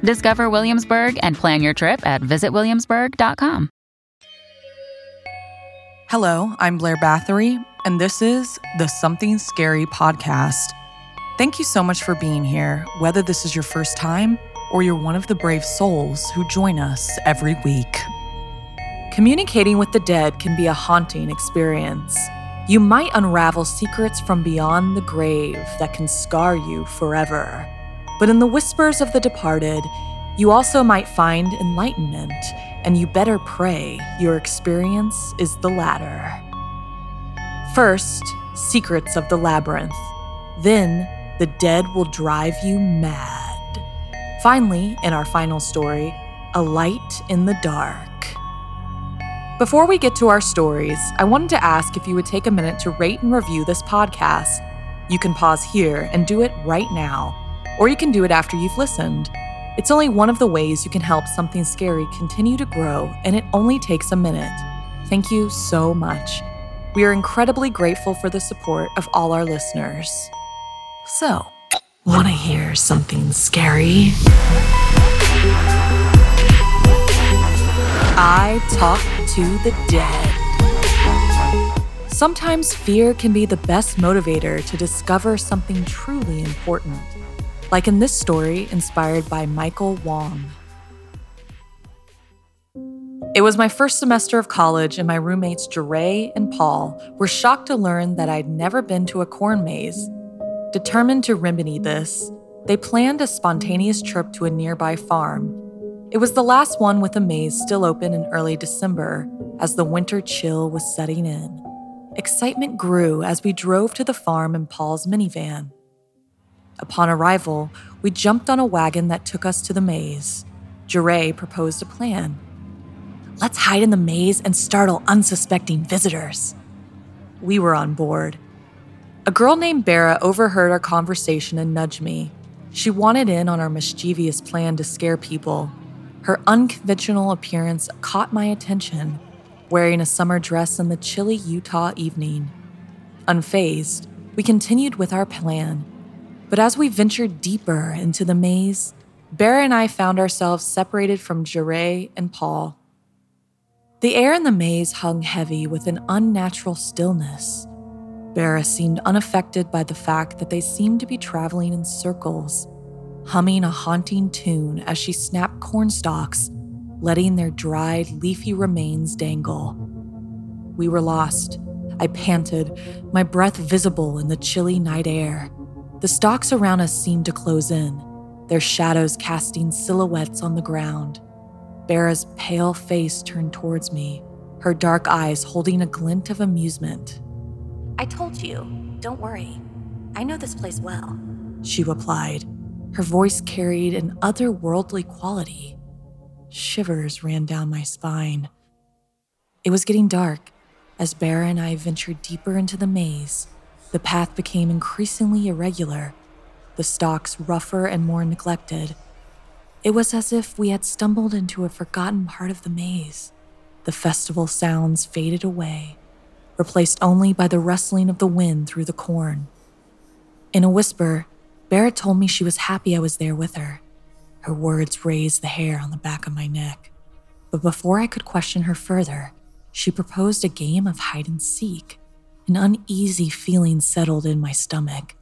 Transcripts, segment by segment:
Discover Williamsburg and plan your trip at visitwilliamsburg.com. Hello, I'm Blair Bathory, and this is the Something Scary podcast. Thank you so much for being here, whether this is your first time or you're one of the brave souls who join us every week. Communicating with the dead can be a haunting experience. You might unravel secrets from beyond the grave that can scar you forever. But in the whispers of the departed, you also might find enlightenment, and you better pray your experience is the latter. First, secrets of the labyrinth. Then, the dead will drive you mad. Finally, in our final story, a light in the dark. Before we get to our stories, I wanted to ask if you would take a minute to rate and review this podcast. You can pause here and do it right now or you can do it after you've listened. It's only one of the ways you can help something scary continue to grow, and it only takes a minute. Thank you so much. We are incredibly grateful for the support of all our listeners. So, want to hear something scary? I talk to the dead. Sometimes fear can be the best motivator to discover something truly important like in this story inspired by Michael Wong. It was my first semester of college, and my roommates Jeray and Paul were shocked to learn that I'd never been to a corn maze. Determined to remedy this, they planned a spontaneous trip to a nearby farm. It was the last one with a maze still open in early December, as the winter chill was setting in. Excitement grew as we drove to the farm in Paul's minivan. Upon arrival, we jumped on a wagon that took us to the maze. Jeray proposed a plan. Let's hide in the maze and startle unsuspecting visitors. We were on board. A girl named Bera overheard our conversation and nudged me. She wanted in on our mischievous plan to scare people. Her unconventional appearance caught my attention, wearing a summer dress in the chilly Utah evening. Unfazed, we continued with our plan but as we ventured deeper into the maze, Bera and I found ourselves separated from Jeray and Paul. The air in the maze hung heavy with an unnatural stillness. Bera seemed unaffected by the fact that they seemed to be traveling in circles, humming a haunting tune as she snapped corn stalks, letting their dried, leafy remains dangle. We were lost. I panted, my breath visible in the chilly night air. The stalks around us seemed to close in, their shadows casting silhouettes on the ground. Bera's pale face turned towards me, her dark eyes holding a glint of amusement. I told you, don't worry. I know this place well, she replied. Her voice carried an otherworldly quality. Shivers ran down my spine. It was getting dark as Bera and I ventured deeper into the maze. The path became increasingly irregular, the stalks rougher and more neglected. It was as if we had stumbled into a forgotten part of the maze. The festival sounds faded away. replaced only by the rustling of the wind through the corn. In a whisper, Bera told me she was happy I was there with her. Her words raised the hair on the back of my neck. But before I could question her further, she proposed a game of hide and seek. An uneasy feeling settled in my stomach,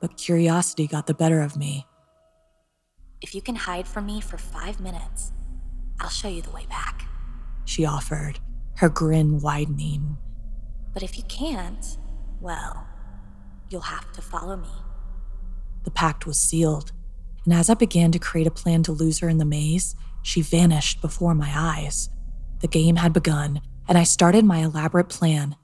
but curiosity got the better of me. If you can hide from me for five minutes, I'll show you the way back, she offered, her grin widening. But if you can't, well, you'll have to follow me. The pact was sealed, and as I began to create a plan to lose her in the maze, she vanished before my eyes. The game had begun, and I started my elaborate plan.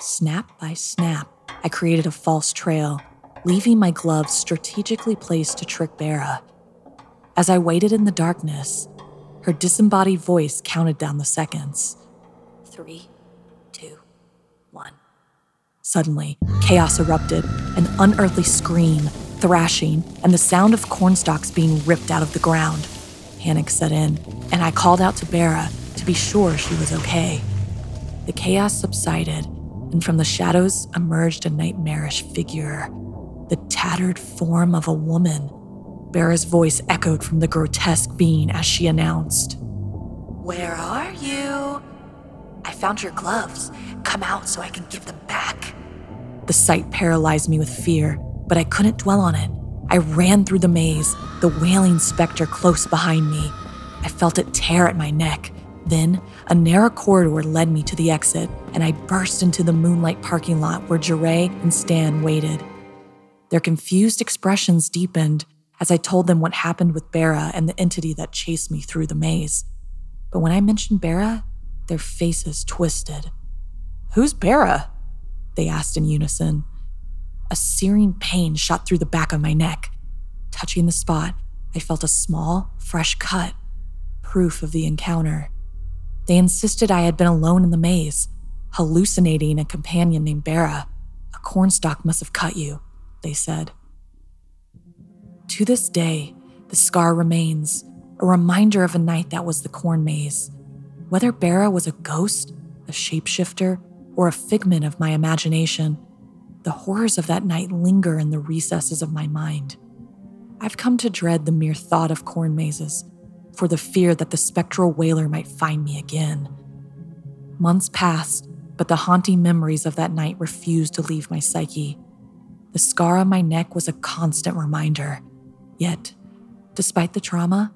Snap by snap, I created a false trail, leaving my gloves strategically placed to trick Bera. As I waited in the darkness, her disembodied voice counted down the seconds. Three, two, one. Suddenly, chaos erupted an unearthly scream, thrashing, and the sound of cornstalks being ripped out of the ground. Panic set in, and I called out to Bera to be sure she was okay. The chaos subsided, and from the shadows emerged a nightmarish figure the tattered form of a woman. Bera's voice echoed from the grotesque being as she announced, Where are you? I found your gloves. Come out so I can give them back. The sight paralyzed me with fear, but I couldn't dwell on it. I ran through the maze, the wailing specter close behind me. I felt it tear at my neck. Then, a narrow corridor led me to the exit, and I burst into the moonlight parking lot where Jeray and Stan waited. Their confused expressions deepened as I told them what happened with Bera and the entity that chased me through the maze. But when I mentioned Bera, their faces twisted. Who's Bera? They asked in unison. A searing pain shot through the back of my neck. Touching the spot, I felt a small, fresh cut, proof of the encounter. They insisted I had been alone in the maze, hallucinating a companion named Bera. A cornstalk must have cut you, they said. To this day, the scar remains, a reminder of a night that was the corn maze. Whether Bera was a ghost, a shapeshifter, or a figment of my imagination, the horrors of that night linger in the recesses of my mind. I've come to dread the mere thought of corn mazes, for the fear that the spectral wailer might find me again. Months passed, but the haunting memories of that night refused to leave my psyche. The scar on my neck was a constant reminder. Yet, despite the trauma,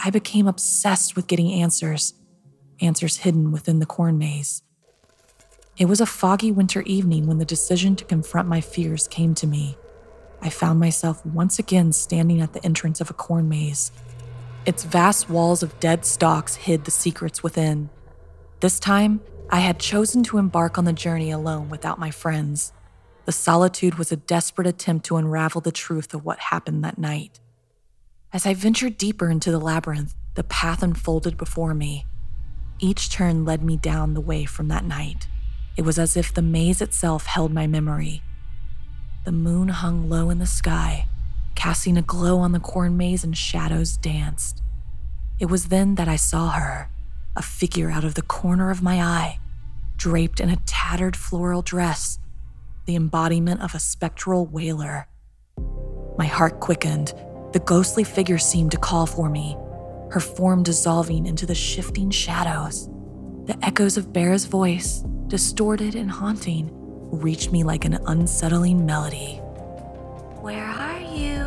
I became obsessed with getting answers, answers hidden within the corn maze. It was a foggy winter evening when the decision to confront my fears came to me. I found myself once again standing at the entrance of a corn maze. Its vast walls of dead stalks hid the secrets within. This time, I had chosen to embark on the journey alone without my friends. The solitude was a desperate attempt to unravel the truth of what happened that night. As I ventured deeper into the labyrinth, the path unfolded before me. Each turn led me down the way from that night. It was as if the maze itself held my memory. The moon hung low in the sky, casting a glow on the corn maze, and shadows danced. It was then that I saw her, a figure out of the corner of my eye, draped in a tattered floral dress, the embodiment of a spectral wailer. My heart quickened. The ghostly figure seemed to call for me, her form dissolving into the shifting shadows. The echoes of Bera's voice, distorted and haunting, reached me like an unsettling melody. Where are you?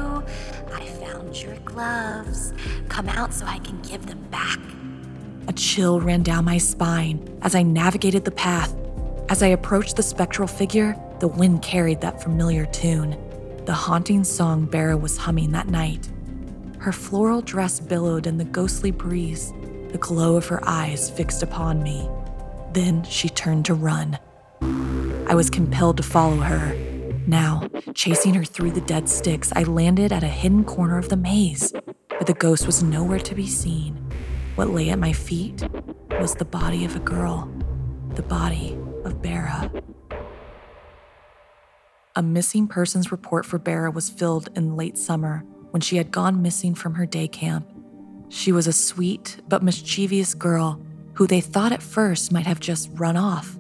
Your gloves. Come out so I can give them back. A chill ran down my spine as I navigated the path. As I approached the spectral figure, the wind carried that familiar tune, the haunting song Bera was humming that night. Her floral dress billowed in the ghostly breeze, the glow of her eyes fixed upon me. Then she turned to run. I was compelled to follow her. Now, chasing her through the dead sticks, I landed at a hidden corner of the maze, but the ghost was nowhere to be seen. What lay at my feet was the body of a girl, the body of Bera. A missing persons report for Bera was filled in late summer when she had gone missing from her day camp. She was a sweet but mischievous girl who they thought at first might have just run off.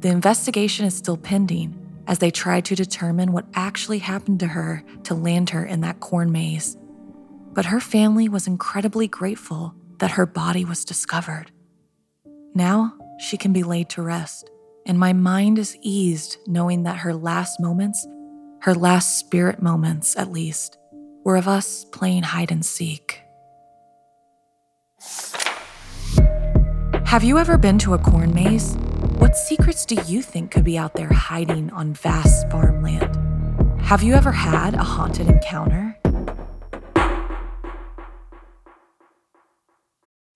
The investigation is still pending as they tried to determine what actually happened to her to land her in that corn maze. But her family was incredibly grateful that her body was discovered. Now she can be laid to rest, and my mind is eased knowing that her last moments, her last spirit moments at least, were of us playing hide and seek. Have you ever been to a corn maze? What secrets do you think could be out there hiding on vast farmland? Have you ever had a haunted encounter?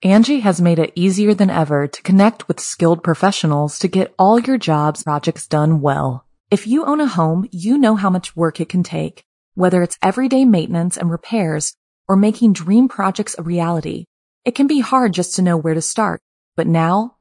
Angi has made it easier than ever to connect with skilled professionals to get all your jobs projects done well. If you own a home, you know how much work it can take, whether it's everyday maintenance and repairs or making dream projects a reality. It can be hard just to know where to start, but now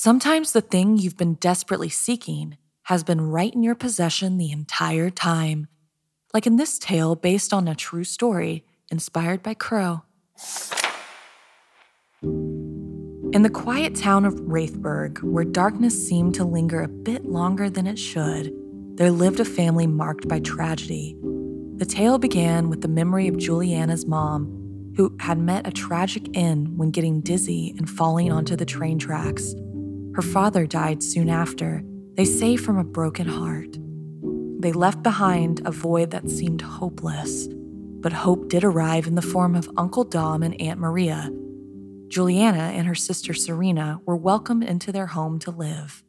Sometimes the thing you've been desperately seeking has been right in your possession the entire time. Like in this tale based on a true story inspired by Crow. In the quiet town of Wraithburg, where darkness seemed to linger a bit longer than it should, there lived a family marked by tragedy. The tale began with the memory of Juliana's mom, who had met a tragic end when getting dizzy and falling onto the train tracks. Her father died soon after, they say from a broken heart. They left behind a void that seemed hopeless, but hope did arrive in the form of Uncle Dom and Aunt Maria. Juliana and her sister Serena were welcomed into their home to live.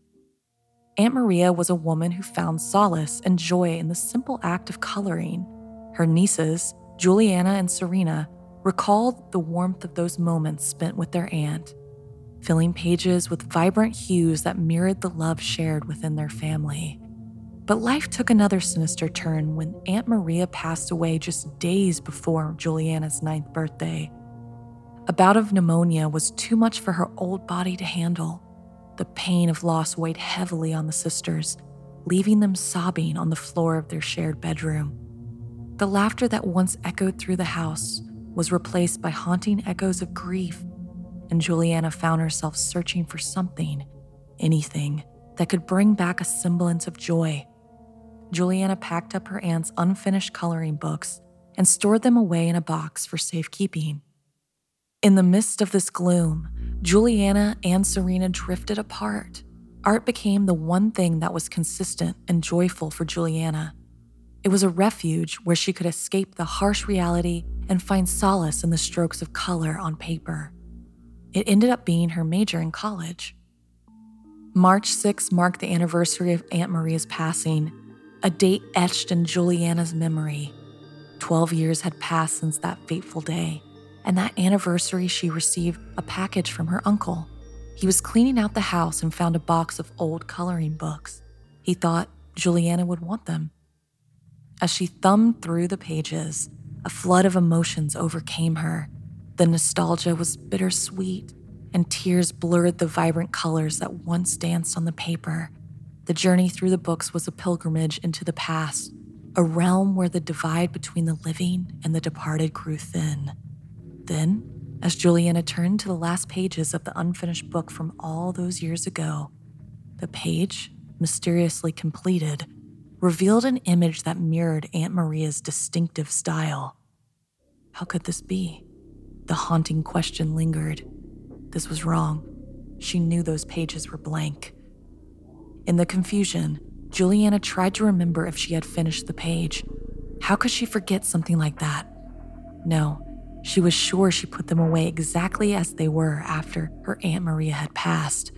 Aunt Maria was a woman who found solace and joy in the simple act of coloring. Her nieces, Juliana and Serena, recalled the warmth of those moments spent with their aunt, filling pages with vibrant hues that mirrored the love shared within their family. But life took another sinister turn when Aunt Maria passed away just days before Juliana's ninth birthday. A bout of pneumonia was too much for her old body to handle. The pain of loss weighed heavily on the sisters, leaving them sobbing on the floor of their shared bedroom. The laughter that once echoed through the house was replaced by haunting echoes of grief, and Juliana found herself searching for something, anything, that could bring back a semblance of joy. Juliana packed up her aunt's unfinished coloring books and stored them away in a box for safekeeping. In the midst of this gloom, Juliana and Serena drifted apart. Art became the one thing that was consistent and joyful for Juliana. It was a refuge where she could escape the harsh reality and find solace in the strokes of color on paper. It ended up being her major in college. March 6 marked the anniversary of Aunt Maria's passing, a date etched in Juliana's memory. Twelve years had passed since that fateful day, and that anniversary she received a package from her uncle. He was cleaning out the house and found a box of old coloring books. He thought Juliana would want them. As she thumbed through the pages, a flood of emotions overcame her. The nostalgia was bittersweet, and tears blurred the vibrant colors that once danced on the paper. The journey through the books was a pilgrimage into the past, a realm where the divide between the living and the departed grew thin. Then, as Juliana turned to the last pages of the unfinished book from all those years ago, the page, mysteriously completed, revealed an image that mirrored Aunt Maria's distinctive style. How could this be? The haunting question lingered. This was wrong. She knew those pages were blank. In the confusion, Juliana tried to remember if she had finished the page. How could she forget something like that? No, she was sure she put them away exactly as they were after her Aunt Maria had passed.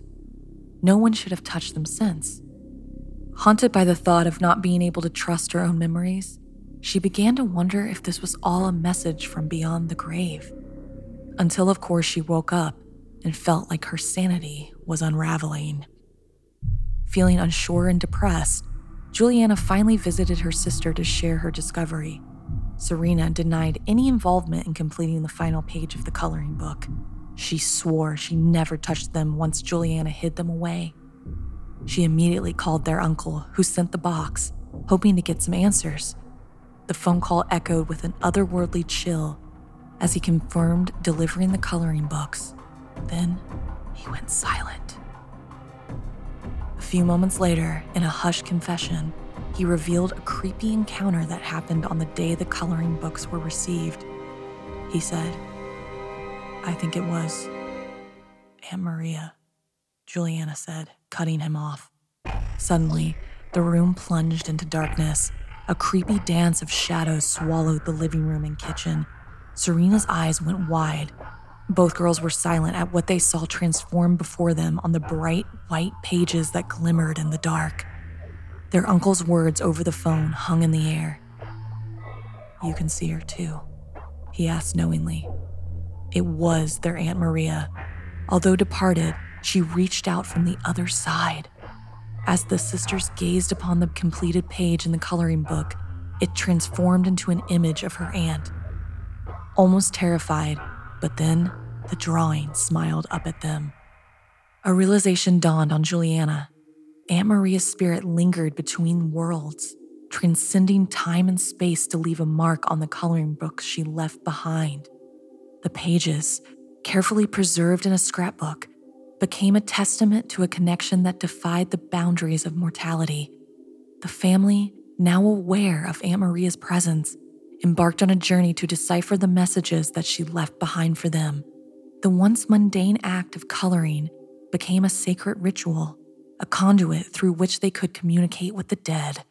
No one should have touched them since. Haunted by the thought of not being able to trust her own memories, she began to wonder if this was all a message from beyond the grave. Until, of course, she woke up and felt like her sanity was unraveling. Feeling unsure and depressed, Juliana finally visited her sister to share her discovery. Serena denied any involvement in completing the final page of the coloring book. She swore she never touched them once Juliana hid them away. She immediately called their uncle, who sent the box, hoping to get some answers. The phone call echoed with an otherworldly chill as he confirmed delivering the coloring books. Then he went silent. A few moments later, in a hushed confession, he revealed a creepy encounter that happened on the day the coloring books were received. He said, I think it was Aunt Maria, Juliana said, cutting him off. Suddenly, the room plunged into darkness. A creepy dance of shadows swallowed the living room and kitchen. Serena's eyes went wide. Both girls were silent at what they saw transform before them on the bright white pages that glimmered in the dark. Their uncle's words over the phone hung in the air. You can see her too, he asked knowingly. It was their Aunt Maria. Although departed, she reached out from the other side. As the sisters gazed upon the completed page in the coloring book, it transformed into an image of her aunt. Almost terrified, but then the drawing smiled up at them. A realization dawned on Juliana. Aunt Maria's spirit lingered between worlds, transcending time and space to leave a mark on the coloring books she left behind. The pages, carefully preserved in a scrapbook, became a testament to a connection that defied the boundaries of mortality. The family, now aware of Aunt Maria's presence, embarked on a journey to decipher the messages that she left behind for them. The once mundane act of coloring became a sacred ritual, a conduit through which they could communicate with the dead.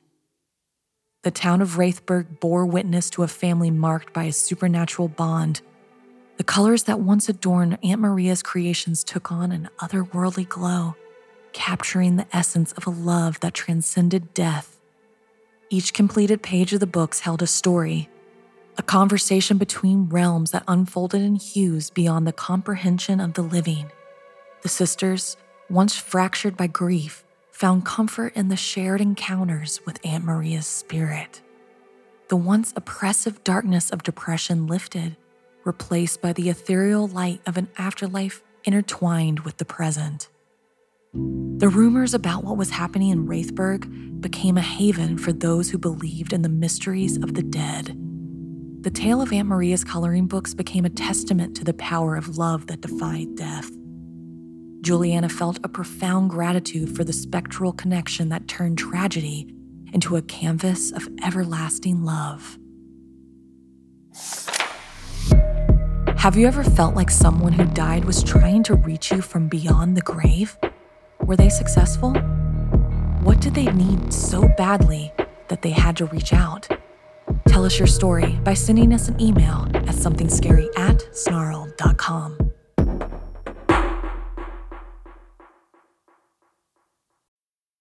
The town of Wraithburg bore witness to a family marked by a supernatural bond the colors that once adorned Aunt Maria's creations took on an otherworldly glow, capturing the essence of a love that transcended death. Each completed page of the books held a story, a conversation between realms that unfolded in hues beyond the comprehension of the living. The sisters, once fractured by grief, found comfort in the shared encounters with Aunt Maria's spirit. The once oppressive darkness of depression lifted replaced by the ethereal light of an afterlife intertwined with the present. The rumors about what was happening in Wraithburg became a haven for those who believed in the mysteries of the dead. The tale of Aunt Maria's coloring books became a testament to the power of love that defied death. Juliana felt a profound gratitude for the spectral connection that turned tragedy into a canvas of everlasting love. Have you ever felt like someone who died was trying to reach you from beyond the grave? Were they successful? What did they need so badly that they had to reach out? Tell us your story by sending us an email at somethingscary at snarl.com.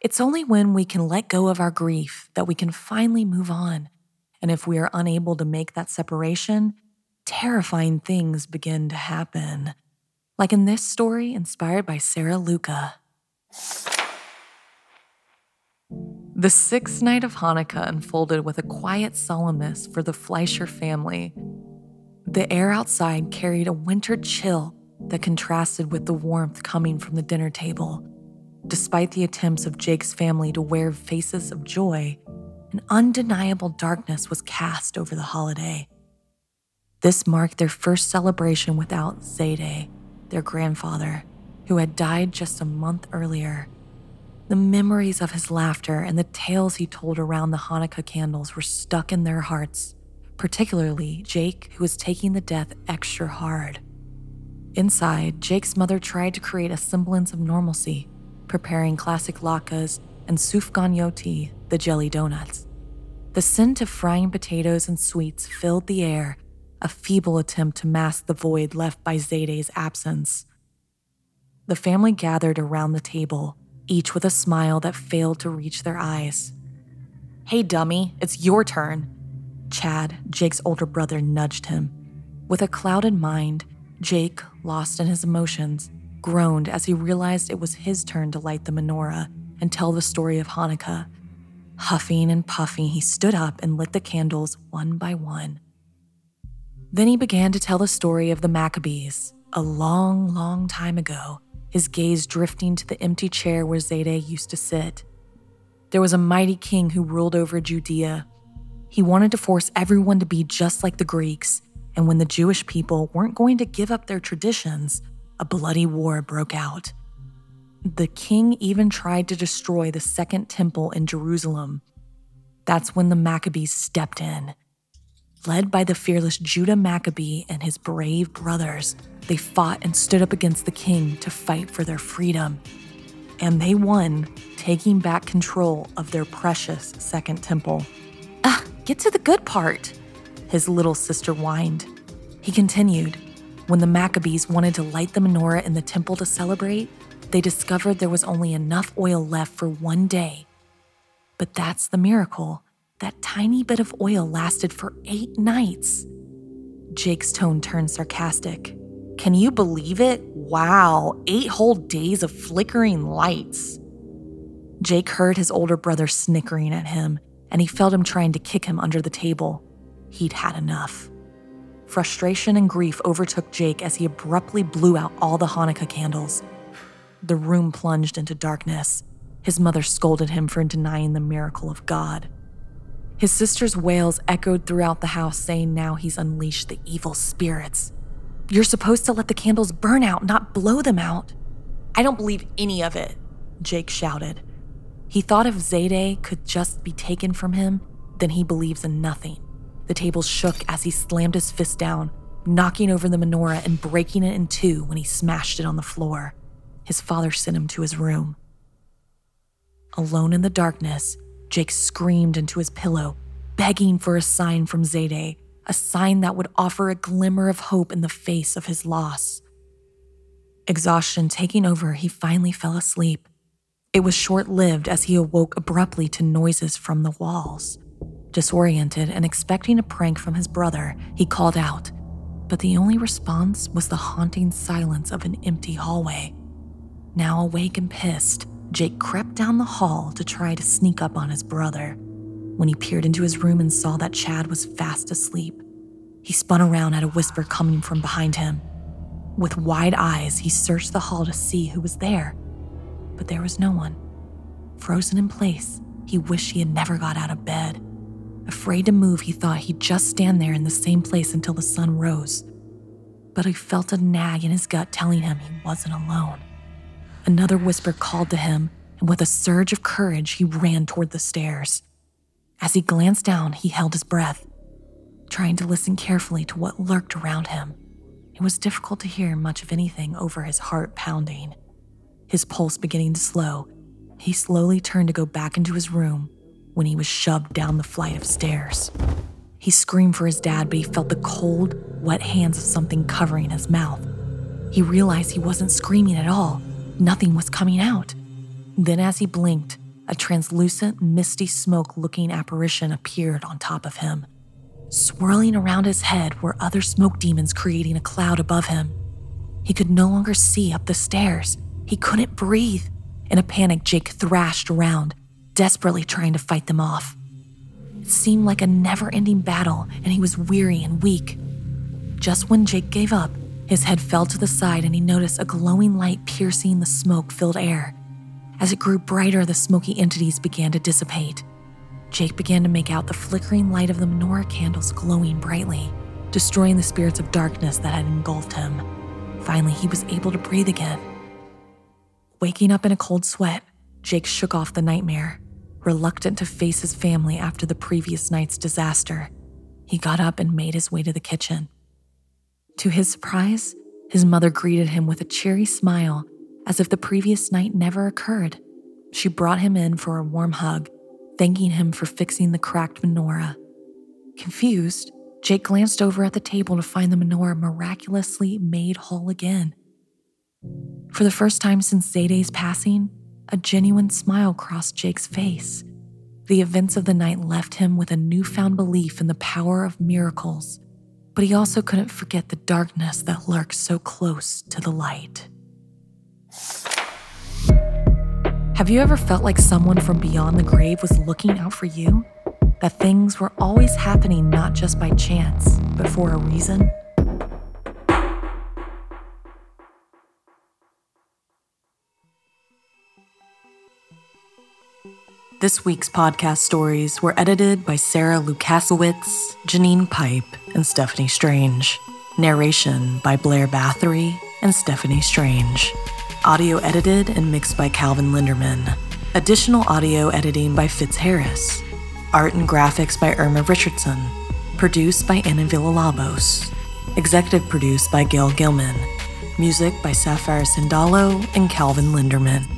It's only when we can let go of our grief that we can finally move on. And if we are unable to make that separation, terrifying things begin to happen. Like in this story inspired by Sarah Luca. The sixth night of Hanukkah unfolded with a quiet solemnness for the Fleischer family. The air outside carried a winter chill that contrasted with the warmth coming from the dinner table. Despite the attempts of Jake's family to wear faces of joy, an undeniable darkness was cast over the holiday. This marked their first celebration without Zayde, their grandfather, who had died just a month earlier. The memories of his laughter and the tales he told around the Hanukkah candles were stuck in their hearts, particularly Jake, who was taking the death extra hard. Inside, Jake's mother tried to create a semblance of normalcy, preparing classic latkes and sufganiyot, the jelly donuts. The scent of frying potatoes and sweets filled the air, a feeble attempt to mask the void left by Zayde's absence. The family gathered around the table, each with a smile that failed to reach their eyes. Hey, dummy, it's your turn. Chad, Jake's older brother, nudged him. With a clouded mind, Jake, lost in his emotions, groaned as he realized it was his turn to light the menorah and tell the story of Hanukkah. Huffing and puffing, he stood up and lit the candles one by one. Then he began to tell the story of the Maccabees, a long, long time ago, his gaze drifting to the empty chair where Zayde used to sit. There was a mighty king who ruled over Judea. He wanted to force everyone to be just like the Greeks, and when the Jewish people weren't going to give up their traditions, a bloody war broke out. The king even tried to destroy the second temple in Jerusalem. That's when the Maccabees stepped in. Led by the fearless Judah Maccabee and his brave brothers, they fought and stood up against the king to fight for their freedom. And they won, taking back control of their precious second temple. Ah, get to the good part, his little sister whined. He continued, when the Maccabees wanted to light the menorah in the temple to celebrate, they discovered there was only enough oil left for one day. But that's the miracle. That tiny bit of oil lasted for eight nights. Jake's tone turned sarcastic. Can you believe it? Wow, eight whole days of flickering lights. Jake heard his older brother snickering at him, and he felt him trying to kick him under the table. He'd had enough. Frustration and grief overtook Jake as he abruptly blew out all the Hanukkah candles. The room plunged into darkness. His mother scolded him for denying the miracle of God. His sister's wails echoed throughout the house, saying now he's unleashed the evil spirits. You're supposed to let the candles burn out, not blow them out. I don't believe any of it, Jake shouted. He thought if Zayde could just be taken from him, then he believes in nothing. The table shook as he slammed his fist down, knocking over the menorah and breaking it in two when he smashed it on the floor. His father sent him to his room. Alone in the darkness, Jake screamed into his pillow, begging for a sign from Zayde, a sign that would offer a glimmer of hope in the face of his loss. Exhaustion taking over, he finally fell asleep. It was short lived as he awoke abruptly to noises from the walls. Disoriented and expecting a prank from his brother, he called out, but the only response was the haunting silence of an empty hallway. Now awake and pissed, Jake crept down the hall to try to sneak up on his brother. When he peered into his room and saw that Chad was fast asleep, he spun around at a whisper coming from behind him. With wide eyes, he searched the hall to see who was there, but there was no one. Frozen in place, he wished he had never got out of bed. Afraid to move, he thought he'd just stand there in the same place until the sun rose. But he felt a nag in his gut telling him he wasn't alone. Another whisper called to him, and with a surge of courage, he ran toward the stairs. As he glanced down, he held his breath, trying to listen carefully to what lurked around him. It was difficult to hear much of anything over his heart pounding. His pulse beginning to slow, he slowly turned to go back into his room when he was shoved down the flight of stairs. He screamed for his dad, but he felt the cold, wet hands of something covering his mouth. He realized he wasn't screaming at all. Nothing was coming out. Then, as he blinked, a translucent, misty smoke looking apparition appeared on top of him. Swirling around his head were other smoke demons creating a cloud above him. He could no longer see up the stairs. He couldn't breathe. In a panic, Jake thrashed around, desperately trying to fight them off. It seemed like a never ending battle, and he was weary and weak. Just when Jake gave up, his head fell to the side and he noticed a glowing light piercing the smoke filled air. As it grew brighter, the smoky entities began to dissipate. Jake began to make out the flickering light of the menorah candles glowing brightly, destroying the spirits of darkness that had engulfed him. Finally, he was able to breathe again. Waking up in a cold sweat, Jake shook off the nightmare. Reluctant to face his family after the previous night's disaster, he got up and made his way to the kitchen. To his surprise, his mother greeted him with a cheery smile as if the previous night never occurred. She brought him in for a warm hug, thanking him for fixing the cracked menorah. Confused, Jake glanced over at the table to find the menorah miraculously made whole again. For the first time since Zayde's passing, a genuine smile crossed Jake's face. The events of the night left him with a newfound belief in the power of miracles but he also couldn't forget the darkness that lurks so close to the light. Have you ever felt like someone from beyond the grave was looking out for you? That things were always happening not just by chance, but for a reason? This week's podcast stories were edited by Sarah Lukasiewicz, Janine Pipe, and Stephanie Strange. Narration by Blair Bathory and Stephanie Strange. Audio edited and mixed by Calvin Linderman. Additional audio editing by Fitz Harris. Art and graphics by Irma Richardson. Produced by Anna Villalobos. Executive produced by Gail Gilman. Music by Sapphire Sindalo and Calvin Linderman.